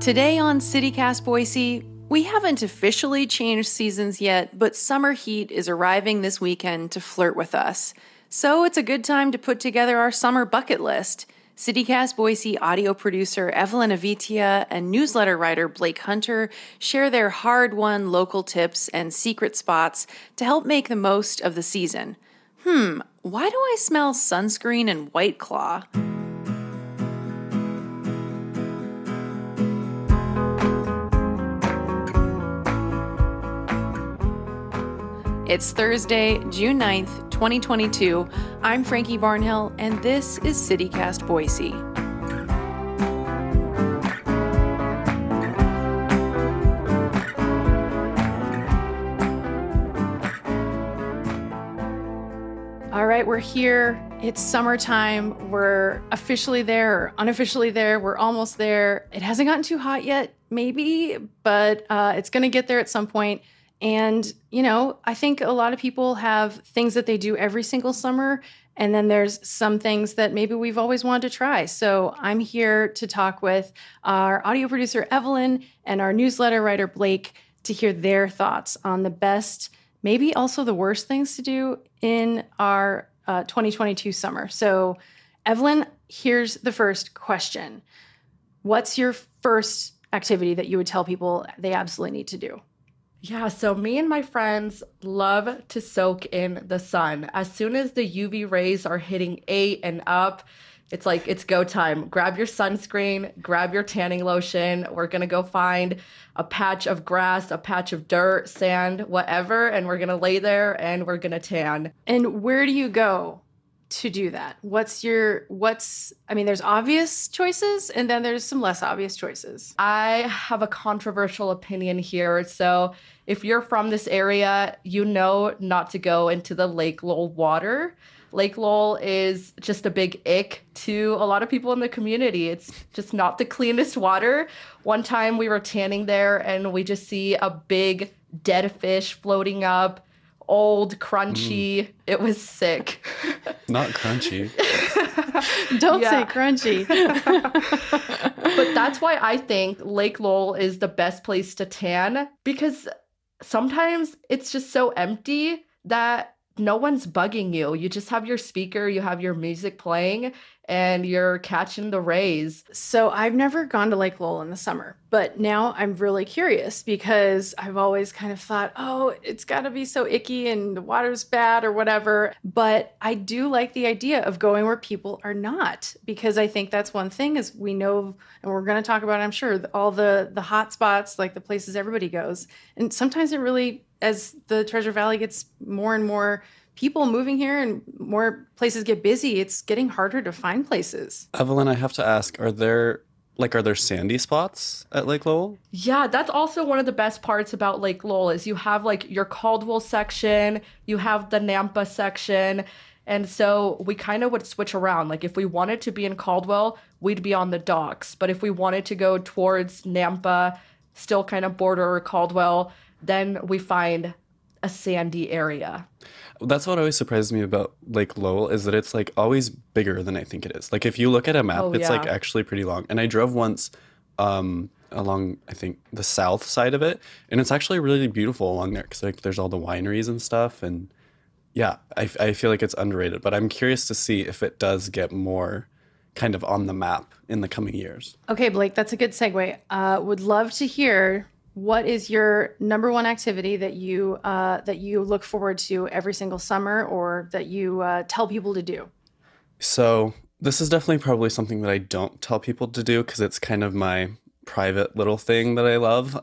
Today on CityCast Boise, we haven't officially changed seasons yet, but summer heat is arriving this weekend to flirt with us. So it's a good time to put together our summer bucket list. CityCast Boise audio producer Evelyn Avitia and newsletter writer Blake Hunter share their hard won local tips and secret spots to help make the most of the season. Hmm, why do I smell sunscreen and White Claw? It's Thursday, June 9th, 2022. I'm Frankie Barnhill, and this is CityCast Boise. All right, we're here. It's summertime. We're officially there or unofficially there. We're almost there. It hasn't gotten too hot yet, maybe, but uh, it's going to get there at some point. And, you know, I think a lot of people have things that they do every single summer. And then there's some things that maybe we've always wanted to try. So I'm here to talk with our audio producer, Evelyn, and our newsletter writer, Blake, to hear their thoughts on the best, maybe also the worst things to do in our uh, 2022 summer. So, Evelyn, here's the first question What's your first activity that you would tell people they absolutely need to do? Yeah, so me and my friends love to soak in the sun. As soon as the UV rays are hitting eight and up, it's like it's go time. Grab your sunscreen, grab your tanning lotion. We're gonna go find a patch of grass, a patch of dirt, sand, whatever, and we're gonna lay there and we're gonna tan. And where do you go to do that? What's your what's I mean there's obvious choices and then there's some less obvious choices. I have a controversial opinion here. So, if you're from this area, you know not to go into the Lake Lowell water. Lake Lowell is just a big ick to a lot of people in the community. It's just not the cleanest water. One time we were tanning there and we just see a big dead fish floating up old, crunchy. Mm. It was sick. Not crunchy. Don't say crunchy. but that's why I think Lake Lowell is the best place to tan because sometimes it's just so empty that no one's bugging you. You just have your speaker, you have your music playing, and you're catching the rays. So I've never gone to Lake Lowell in the summer, but now I'm really curious because I've always kind of thought, oh, it's got to be so icky and the water's bad or whatever. But I do like the idea of going where people are not because I think that's one thing is we know, and we're going to talk about, I'm sure, all the the hot spots, like the places everybody goes, and sometimes it really, as the Treasure Valley gets more and more people moving here and more places get busy, it's getting harder to find places. Evelyn, I have to ask, are there like are there sandy spots at Lake Lowell? Yeah, that's also one of the best parts about Lake Lowell is you have like your Caldwell section, you have the Nampa section, and so we kind of would switch around. Like if we wanted to be in Caldwell, we'd be on the docks, but if we wanted to go towards Nampa, still kind of border Caldwell, then we find a sandy area. That's what always surprises me about Lake Lowell is that it's like always bigger than I think it is. Like if you look at a map, oh, it's yeah. like actually pretty long. And I drove once um, along I think the south side of it, and it's actually really beautiful along there because like there's all the wineries and stuff. And yeah, I, I feel like it's underrated. But I'm curious to see if it does get more kind of on the map in the coming years. Okay, Blake, that's a good segue. Uh, would love to hear what is your number one activity that you uh, that you look forward to every single summer or that you uh, tell people to do? So this is definitely probably something that i don't tell people to do because it's kind of my private little thing that i love.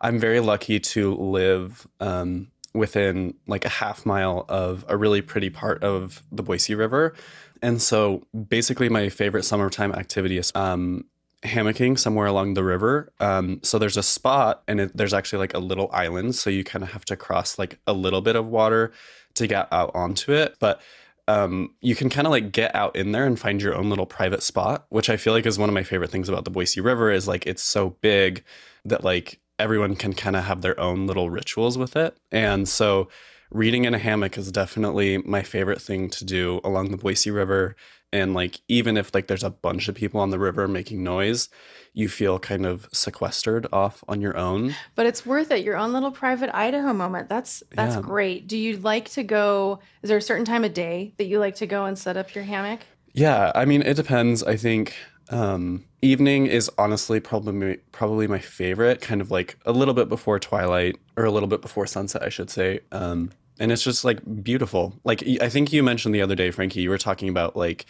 I'm very lucky to live um, within like a half mile of a really pretty part of the boise river. And so basically my favorite summertime activity is um, hammocking somewhere along the river. Um, so there's a spot, and it, there's actually like a little island. So you kind of have to cross like a little bit of water to get out onto it. But um, you can kind of like get out in there and find your own little private spot, which I feel like is one of my favorite things about the Boise River. Is like it's so big that like everyone can kind of have their own little rituals with it, and so reading in a hammock is definitely my favorite thing to do along the Boise River. And like, even if like there's a bunch of people on the river making noise, you feel kind of sequestered off on your own. But it's worth it. Your own little private Idaho moment. That's that's Yeah. great. Do you like to go? Is there a certain time of day that you like to go and set up your hammock? Yeah, I mean, it depends. I think um, evening is honestly probably probably my favorite. Kind of like a little bit before twilight or a little bit before sunset, I should say. Um, and it's just like beautiful. Like i think you mentioned the other day, Frankie, you were talking about like.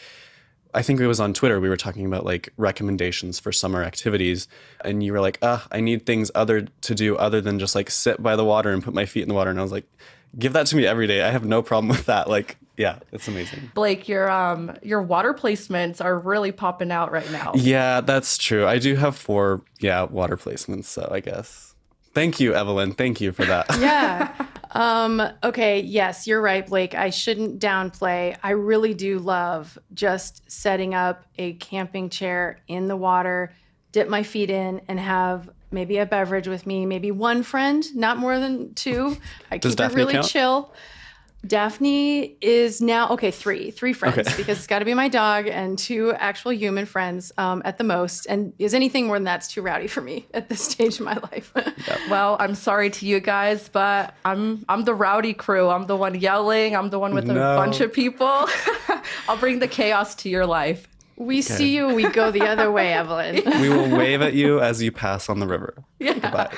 I think it was on Twitter. We were talking about like recommendations for summer activities, and you were like, "Ah, I need things other to do other than just like sit by the water and put my feet in the water." And I was like, "Give that to me every day. I have no problem with that." Like, yeah, it's amazing. Blake, your um your water placements are really popping out right now. Yeah, that's true. I do have four, yeah, water placements. So I guess. Thank you, Evelyn. Thank you for that. Yeah. um, okay. Yes, you're right, Blake. I shouldn't downplay. I really do love just setting up a camping chair in the water, dip my feet in, and have maybe a beverage with me, maybe one friend, not more than two. I Does keep it really count? chill. Daphne is now okay. Three, three friends Okay. because it's got to be my dog and two actual human friends um, at the most. And is anything more than that's too rowdy for me at this stage of my life. Well, I'm sorry to you guys, but I'm I'm the rowdy crew. I'm the one yelling. I'm the one with a bunch of people. I'll bring the chaos to your life. We see you, we go the other way, Evelyn. we will wave at you as you pass on the river. Yeah. Goodbye.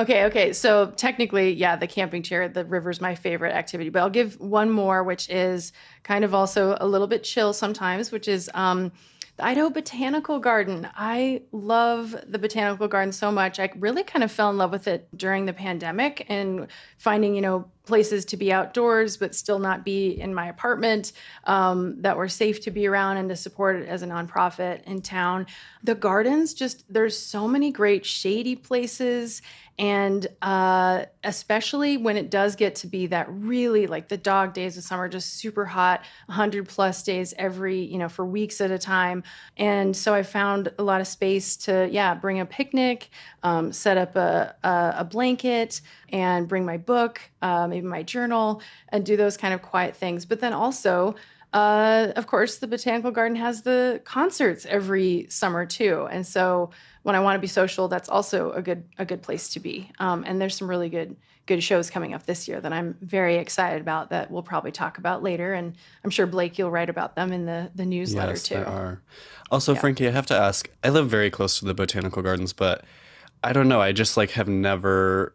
Okay, okay. So technically, yeah, the camping chair, the river's my favorite activity. But I'll give one more, which is kind of also a little bit chill sometimes, which is um, the Idaho Botanical Garden. I love the Botanical Garden so much. I really kind of fell in love with it during the pandemic and finding, you know, places to be outdoors but still not be in my apartment um, that were safe to be around and to support as a nonprofit in town. The gardens just there's so many great shady places and uh, especially when it does get to be that really like the dog days of summer just super hot 100 plus days every you know for weeks at a time and so i found a lot of space to yeah bring a picnic um, set up a, a, a blanket and bring my book uh, maybe my journal and do those kind of quiet things but then also uh, of course, the botanical garden has the concerts every summer too, and so when I want to be social, that's also a good a good place to be. Um, and there's some really good good shows coming up this year that I'm very excited about that we'll probably talk about later, and I'm sure Blake you'll write about them in the the newsletter yes, too. there are. Also, Frankie, I have to ask. I live very close to the botanical gardens, but I don't know. I just like have never.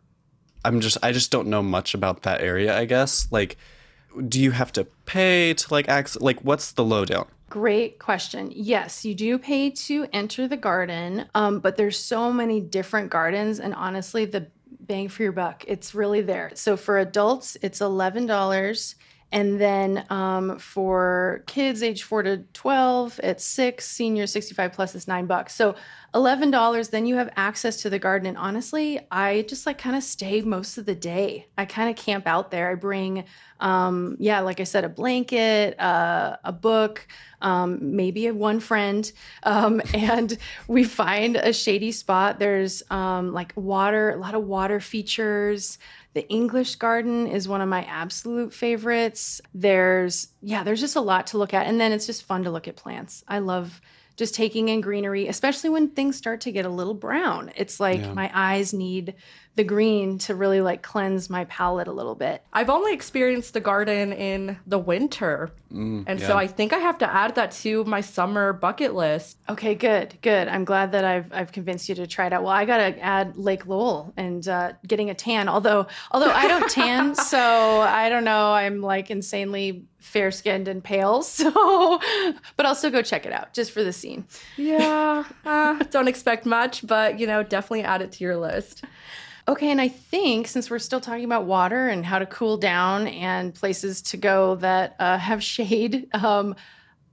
I'm just. I just don't know much about that area. I guess. Like, do you have to pay to like access? Like, what's the lowdown? Great question. Yes, you do pay to enter the garden, um, but there's so many different gardens, and honestly, the bang for your buck, it's really there. So for adults, it's eleven dollars, and then um, for kids age four to twelve, it's six. Seniors sixty-five plus is nine bucks. So eleven dollars. Then you have access to the garden, and honestly, I just like kind of stay most of the day. I kind of camp out there. I bring um, yeah, like I said, a blanket, uh, a book, um, maybe a one friend, um, and we find a shady spot. There's um, like water, a lot of water features. The English garden is one of my absolute favorites. There's yeah, there's just a lot to look at, and then it's just fun to look at plants. I love just taking in greenery, especially when things start to get a little brown. It's like Yeah. my eyes need the green to really like cleanse my palate a little bit. I've only experienced the garden in the winter. and yeah. so I think I have to add that to my summer bucket list. Okay, good, good. I'm glad that I've I've convinced you to try it out. Well, I gotta add Lake Lowell and uh, getting a tan. Although although I don't tan, so I don't know. I'm like insanely fair skinned and pale. So, but I'll still go check it out just for the scene. Yeah, uh, don't expect much, but you know, definitely add it to your list. Okay, and I think since we're still talking about water and how to cool down and places to go that uh, have shade, um,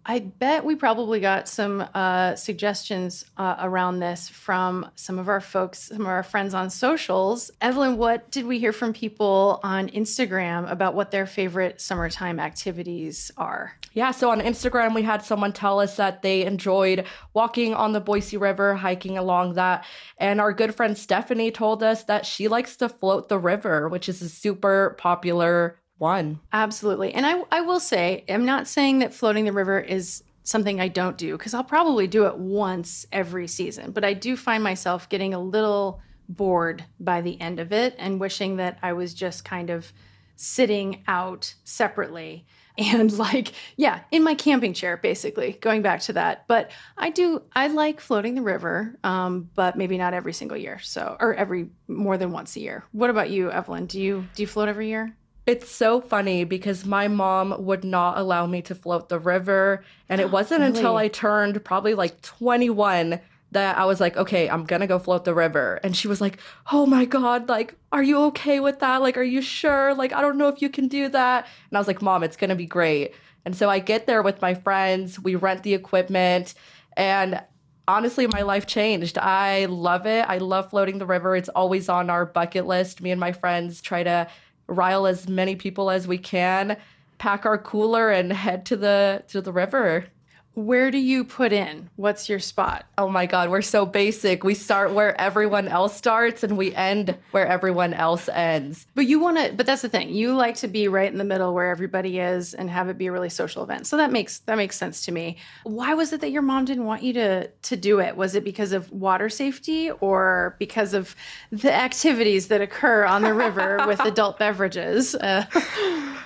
I bet we probably got some uh, suggestions uh, around this from some of our folks, some of our friends on socials. Evelyn, what did we hear from people on Instagram about what their favorite summertime activities are? Yeah, so on Instagram, we had someone tell us that they enjoyed walking on the Boise River, hiking along that. And our good friend Stephanie told us that she likes to float the river, which is a super popular one. Absolutely. And I, I will say, I'm not saying that floating the river is something I don't do because I'll probably do it once every season, but I do find myself getting a little bored by the end of it and wishing that I was just kind of sitting out separately and like yeah in my camping chair basically going back to that but i do i like floating the river um, but maybe not every single year so or every more than once a year what about you evelyn do you do you float every year it's so funny because my mom would not allow me to float the river. And it wasn't really? until I turned probably like 21 that I was like, okay, I'm gonna go float the river. And she was like, oh my God, like, are you okay with that? Like, are you sure? Like, I don't know if you can do that. And I was like, mom, it's gonna be great. And so I get there with my friends, we rent the equipment, and honestly, my life changed. I love it. I love floating the river. It's always on our bucket list. Me and my friends try to rile as many people as we can, pack our cooler, and head to the to the river. Where do you put in? What's your spot? Oh my God, we're so basic. We start where everyone else starts and we end where everyone else ends. But you want to, but that's the thing. You like to be right in the middle where everybody is and have it be a really social event. So that makes that makes sense to me. Why was it that your mom didn't want you to to do it? Was it because of water safety or because of the activities that occur on the river with adult beverages? Uh,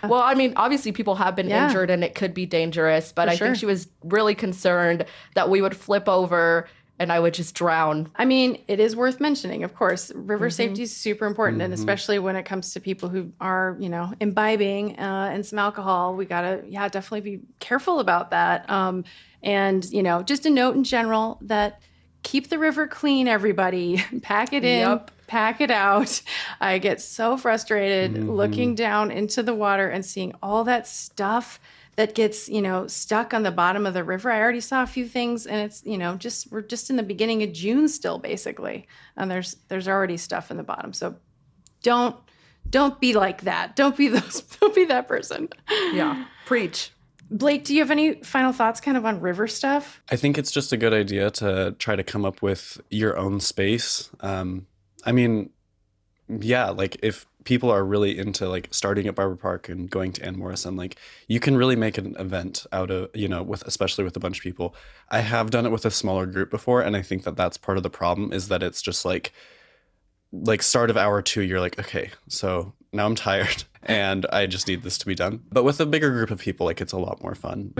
well, I mean, obviously people have been yeah. injured and it could be dangerous, but For I sure. think she was really concerned that we would flip over and I would just drown. I mean, it is worth mentioning, of course. River mm-hmm. safety is super important, mm-hmm. and especially when it comes to people who are, you know, imbibing uh, and some alcohol, we gotta, yeah, definitely be careful about that. Um, and you know, just a note in general that keep the river clean, everybody. pack it in. Yep. Pack it out. I get so frustrated mm-hmm. looking down into the water and seeing all that stuff that gets you know stuck on the bottom of the river. I already saw a few things and it's you know just we're just in the beginning of june still basically. And there's there's already stuff in the bottom. So don't don't be like that. Don't be those don't be that person. Yeah. Preach. Blake do you have any final thoughts kind of on river stuff? I think it's just a good idea to try to come up with your own space. Um, i mean yeah like if people are really into like starting at Barber Park and going to Ann Morrison, like you can really make an event out of, you know, with especially with a bunch of people. I have done it with a smaller group before, and I think that that's part of the problem is that it's just like, like start of hour two, you're like, okay, so now I'm tired and I just need this to be done. But with a bigger group of people, like it's a lot more fun.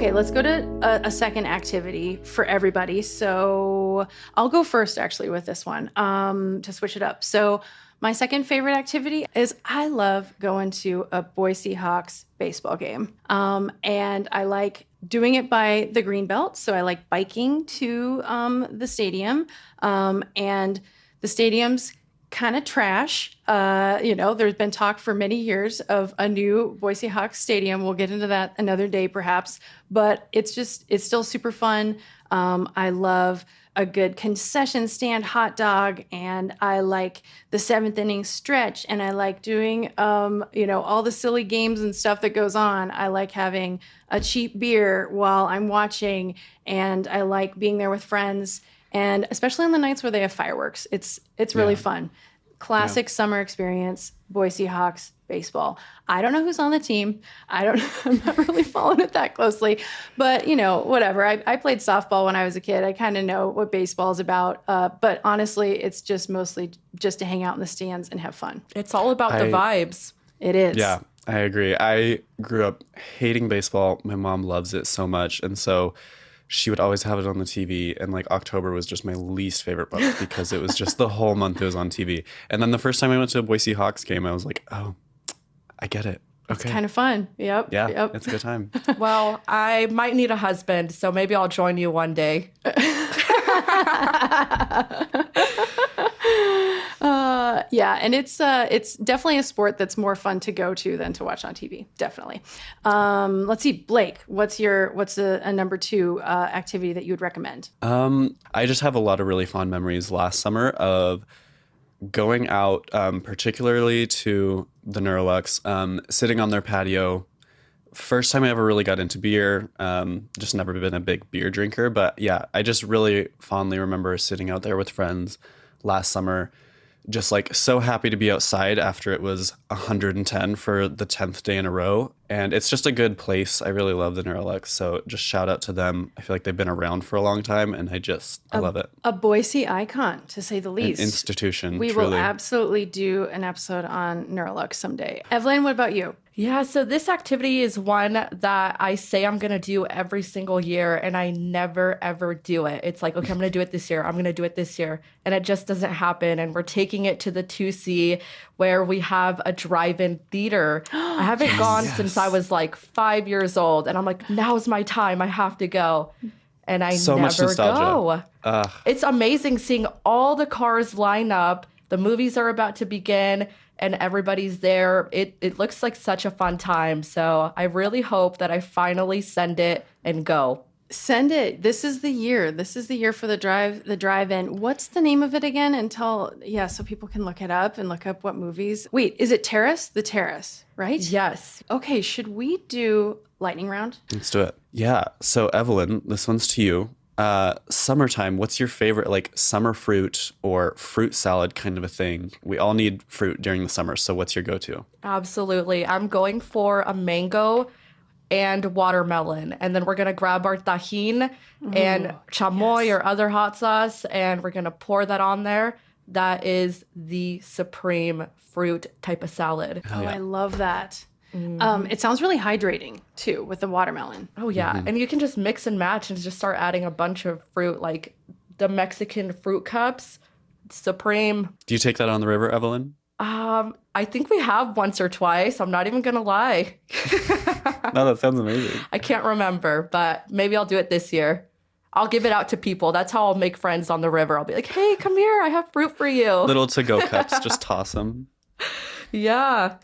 Okay, let's go to a, a, second activity for everybody. So I'll go first actually with this one um, to switch it up. So my second favorite activity is I love going to a Boise Hawks baseball game. Um, and I like doing it by the green belt. So I like biking to um, the stadium. Um, and the stadium's kind of trash. Uh, you know, there's been talk for many years of a new Boise Hawks stadium. We'll get into that another day, perhaps. But it's just, it's still super fun. Um, I love a good concession stand hot dog, and I like the seventh inning stretch, and I like doing, um, you know, all the silly games and stuff that goes on. I like having a cheap beer while I'm watching, and I like being there with friends and especially on the nights where they have fireworks it's it's really yeah. fun. Classic yeah. summer experience boise hawks baseball. I don't know who's on the team. I don't i'm not really following it that closely but you know whatever. I, I played softball when i was a kid. I kind of know what baseball is about uh, but honestly it's just mostly just to hang out in the stands and have fun. It's all about I, the vibes. It is. Yeah i agree. I grew up hating baseball. My mom loves it so much. And so she would always have it on the TV. And like October was just my least favorite month because it was just the whole month it was on TV. And then the first time I went to a Boise Hawks game, I was like, oh, I get it. Okay. It's kind of fun. Yep. Yeah. Yep. It's a good time. well, I might need a husband, so maybe I'll join you one day. uh, yeah, and it's uh, it's definitely a sport that's more fun to go to than to watch on TV. Definitely. Um, let's see, Blake, what's your what's a, a number two uh, activity that you would recommend? Um, I just have a lot of really fond memories last summer of going out, um, particularly to the Neurolux, um, sitting on their patio. First time I ever really got into beer. Um, just never been a big beer drinker, but yeah, I just really fondly remember sitting out there with friends last summer just like so happy to be outside after it was 110 for the 10th day in a row. And it's just a good place. I really love the Neurolux. So just shout out to them. I feel like they've been around for a long time and I just, I love it. A Boise icon, to say the An least. institution. we truly. will absolutely do an episode on Neurolux someday. Evelyn, what about you? Yeah, so this activity is one that I say I'm going to do every single year and I never ever do it. It's like, okay, I'm going to do it this year. I'm going to do it this year. And it just doesn't happen. And we're taking it to the 2C where we have a drive in theater. I haven't gone since I was like five years old. And I'm like, now's my time. I have to go. And I So never go. Ugh. It's amazing seeing all the cars line up. The movies are about to begin and everybody's there. It it looks like such a fun time. So I really hope that I finally send it and go. Send it. This is the year. This is the year for the drive the drive in. What's the name of it again? Until yeah, so people can look it up and look up what movies. Wait, is it Terrace? The Terrace, right? Yes. Okay, should we do lightning round? Let's do it. Yeah. So Evelyn, this one's to you. Uh, summertime. What's your favorite like summer fruit or fruit salad kind of a thing? We all need fruit during the summer. So what's your go-to? Absolutely. I'm going for a mango and watermelon. And then we're going to grab our Tajín and chamoy or other hot sauce and we're going to pour that on there. That is the supreme fruit type of salad. Oh, I love that. Um, it sounds really hydrating too with the watermelon. Oh yeah, and you can just mix and match and just start adding a bunch of fruit, like the Mexican fruit cups, supreme. Do you take that on the river, Evelyn? Um, I think we have once or twice. I'm not even gonna lie. no, that sounds amazing. I can't remember, but maybe I'll do it this year. I'll give it out to people. That's how I'll make friends on the river. I'll be like, "Hey, come here. I have fruit for you." Little to-go cups, just toss them. Yeah.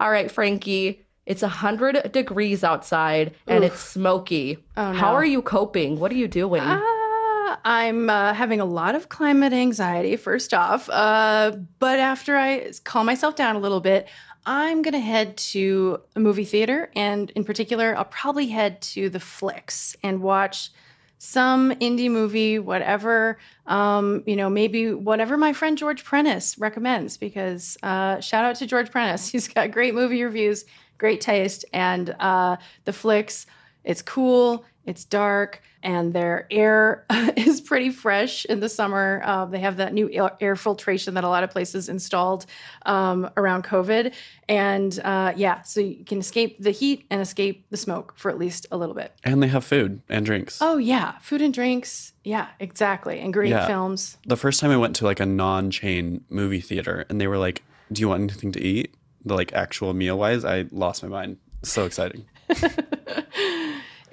All right, Frankie. It's 100 degrees outside and it's smoky. Oh, How are you coping? What are you doing? Ah, I'm uh, having a lot of climate anxiety, first off. Uh, but after I calm myself down a little bit, I'm going to head to a movie theater. And in particular, I'll probably head to the Flicks and watch some indie movie, whatever, um, you know, maybe whatever my friend George Prentice recommends, because uh, shout out to George Prentice. He's got great movie reviews, great taste, and uh, the flicks, it's cool, it's dark, and their air is pretty fresh in the summer. Uh, they have that new air, filtration that a lot of places installed um, around COVID. And uh, yeah, so you can escape the heat and escape the smoke for at least a little bit. And they have food and drinks. Oh yeah, food and drinks. Yeah, exactly, and great Yeah. films. The first time I went to like a non-chain movie theater and they were like, "Do you want anything to eat?" The like actual meal wise, I lost my mind. So exciting.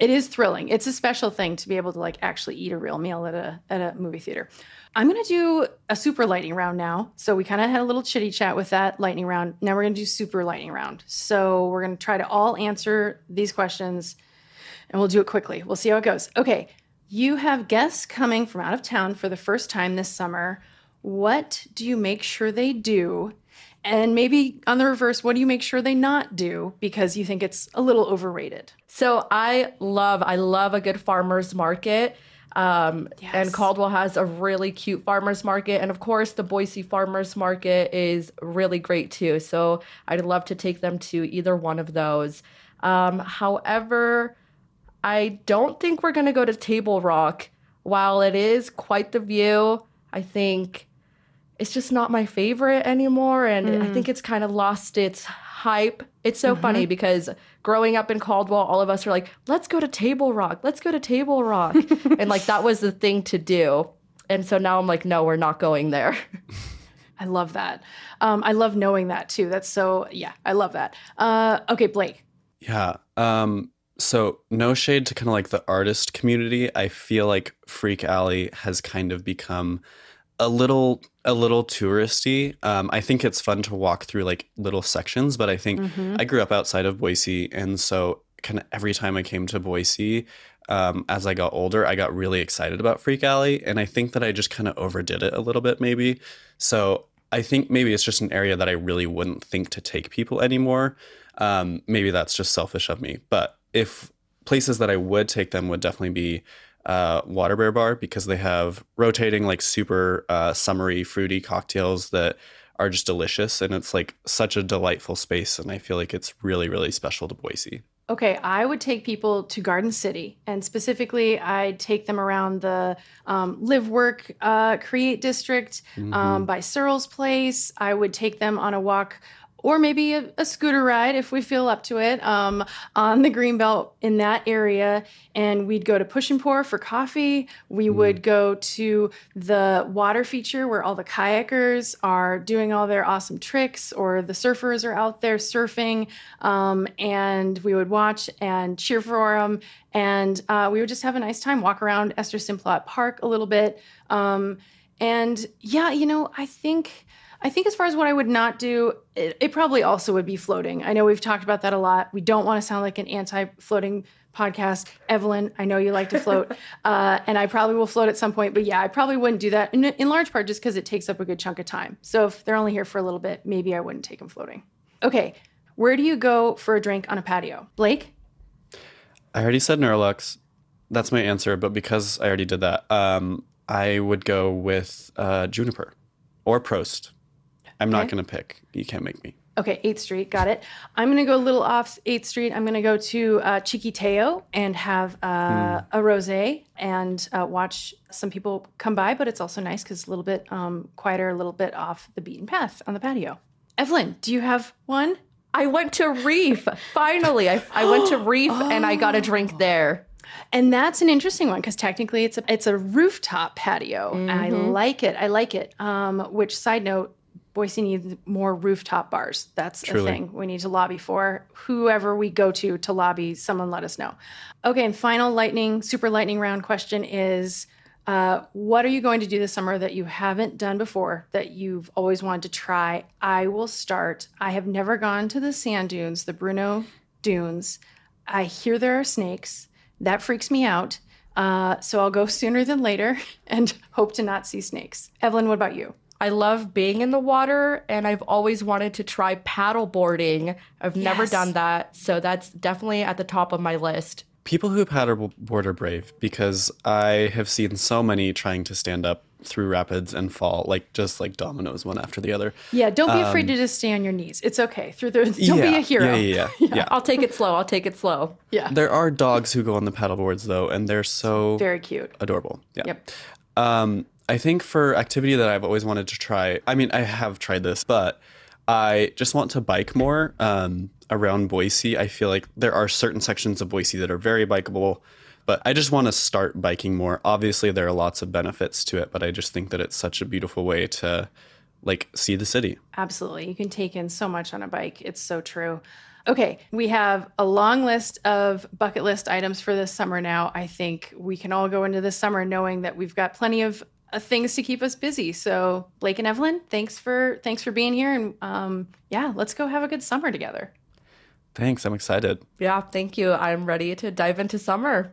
It is thrilling. It's a special thing to be able to like actually eat a real meal at a at a movie theater. I'm gonna do a super lightning round now. So we kind of had a little chitty chat with that lightning round. Now we're gonna do super lightning round. So we're gonna try to all answer these questions, and we'll do it quickly. We'll see how it goes. Okay, you have guests coming from out of town for the first time this summer. What do you make sure they do? And maybe on the reverse, what do you make sure they not do because you think it's a little overrated? So I love, I love a good farmer's market. Um, Yes. And Caldwell has a really cute farmer's market. And of course, the Boise farmer's market is really great too. So I'd love to take them to either one of those. Um, however, I don't think we're going to go to Table Rock. While it is quite the view, I think it's just not my favorite anymore. And I think it's kind of lost its hype. It's so funny because growing up in Caldwell, all of us are like, let's go to Table Rock. Let's go to Table Rock. and like that was the thing to do. And so now I'm like, no, we're not going there. I love that. Um, I love knowing that too. That's so yeah, I love that. Uh, okay, Blake. Yeah. Um, so no shade to kind of like the artist community. I feel like Freak Alley has kind of become a little a little touristy. Um, I think it's fun to walk through like little sections, but I think Mm-hmm. I grew up outside of Boise, and so kind of every time I came to Boise, um, as I got older, I got really excited about Freak Alley, and I think that I just kind of overdid it a little bit, maybe. So I think maybe it's just an area that I really wouldn't think to take people anymore. Um, maybe that's just selfish of me, but if places that I would take them would definitely be uh, Water Bear Bar because they have rotating, like super uh, summery, fruity cocktails that are just delicious. And it's like such a delightful space. And I feel like it's really, really special to Boise. Okay, I would take people to Garden City, and specifically, I'd take them around the um, Live Work uh, Create District Mm-hmm. um, by Surel's Place. I would take them on a walk or maybe a, a scooter ride if we feel up to it um, on the Greenbelt in that area. And we'd go to Push and Pour for coffee. We would go to the water feature where all the kayakers are doing all their awesome tricks, or the surfers are out there surfing. Um, and we would watch and cheer for them. And uh, we would just have a nice time, walk around Esther Simplot Park a little bit. Um, and yeah, you know, I think. I think as far as what I would not do, it, it, probably also would be floating. I know we've talked about that a lot. We don't want to sound like an anti-floating podcast. Evelyn, I know you like to float, uh, and I probably will float at some point. But yeah, I probably wouldn't do that in, in large part just because it takes up a good chunk of time. So if they're only here for a little bit, maybe I wouldn't take them floating. Okay, where do you go for a drink on a patio, Blake? I already said Neurolux. That's my answer. But because I already did that, um, I would go with uh, Juniper or Prost. I'm not going to pick. You can't make me. Okay, 8th Street, got it. I'm going to go a little off 8th Street. I'm going to go to uh, Txikiteo and have uh, a rosé and uh, watch some people come by, but it's also nice because it's a little bit um, quieter, a little bit off the beaten path on the patio. Evelyn, do you have one? I went to Reef. Finally, I, I went to Reef and I got a drink there. And that's an interesting one because technically it's a it's a rooftop patio. And I like it. I like it. Um, which side note, Boise needs more rooftop bars. That's a thing we need to lobby for. Whoever we go to to lobby, someone let us know. Okay, and final lightning, super lightning round question is uh, what are you going to do this summer that you haven't done before that you've always wanted to try? I will start. I have never gone to the sand dunes, the Bruneau Dunes. I hear there are snakes. That freaks me out. Uh, so I'll go sooner than later and hope to not see snakes. Evelyn, what about you? I love being in the water and I've always wanted to try paddle boarding. I've never done that, so that's definitely at the top of my list. People who paddleboard are brave because I have seen so many trying to stand up through rapids and fall, like just like dominoes, one after the other. Yeah, don't be afraid to just stay on your knees. It's okay. Through the don't yeah, be a hero. Yeah, yeah, yeah. yeah. I'll take it slow. I'll take it slow. Yeah. There are dogs who go on the paddleboards though, and they're so Very cute. adorable. Yeah. Yep. Um, I think for activity that I've always wanted to try, I mean, I have tried this, but I just want to bike more um, around Boise. I feel like there are certain sections of Boise that are very bikeable, but I just want to start biking more. Obviously, there are lots of benefits to it, but I just think that it's such a beautiful way to like see the city. Absolutely. You can take in so much on a bike. It's so true. Okay, we have a long list of bucket list items for this summer now. I think we can all go into this summer knowing that we've got plenty of things to keep us busy. So, Blake and Evelyn, thanks for thanks for being here and um yeah, let's go have a good summer together. Thanks. I'm excited. Yeah, thank you. I'm ready to dive into summer.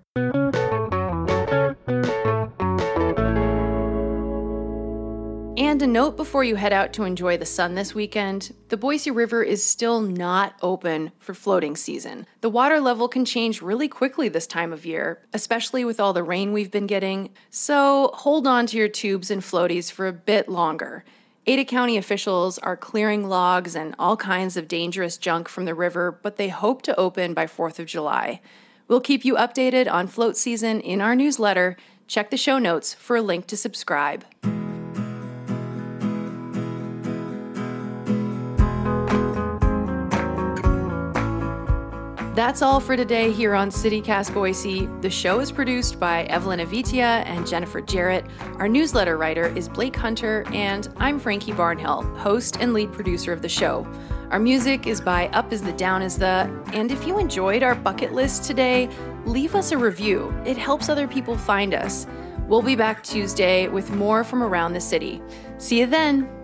And a note before you head out to enjoy the sun this weekend the Boise River is still not open for floating season. The water level can change really quickly this time of year, especially with all the rain we've been getting. So hold on to your tubes and floaties for a bit longer. Ada County officials are clearing logs and all kinds of dangerous junk from the river, but they hope to open by 4th of July. We'll keep you updated on float season in our newsletter. Check the show notes for a link to subscribe. That's all for today here on CityCast Boise. The show is produced by Evelyn Avitia and Jennifer Jarrett. Our newsletter writer is Blake Hunter, and I'm Frankie Barnhill, host and lead producer of the show. Our music is by Up is the Down is the. And if you enjoyed our bucket list today, leave us a review. It helps other people find us. We'll be back Tuesday with more from around the city. See you then.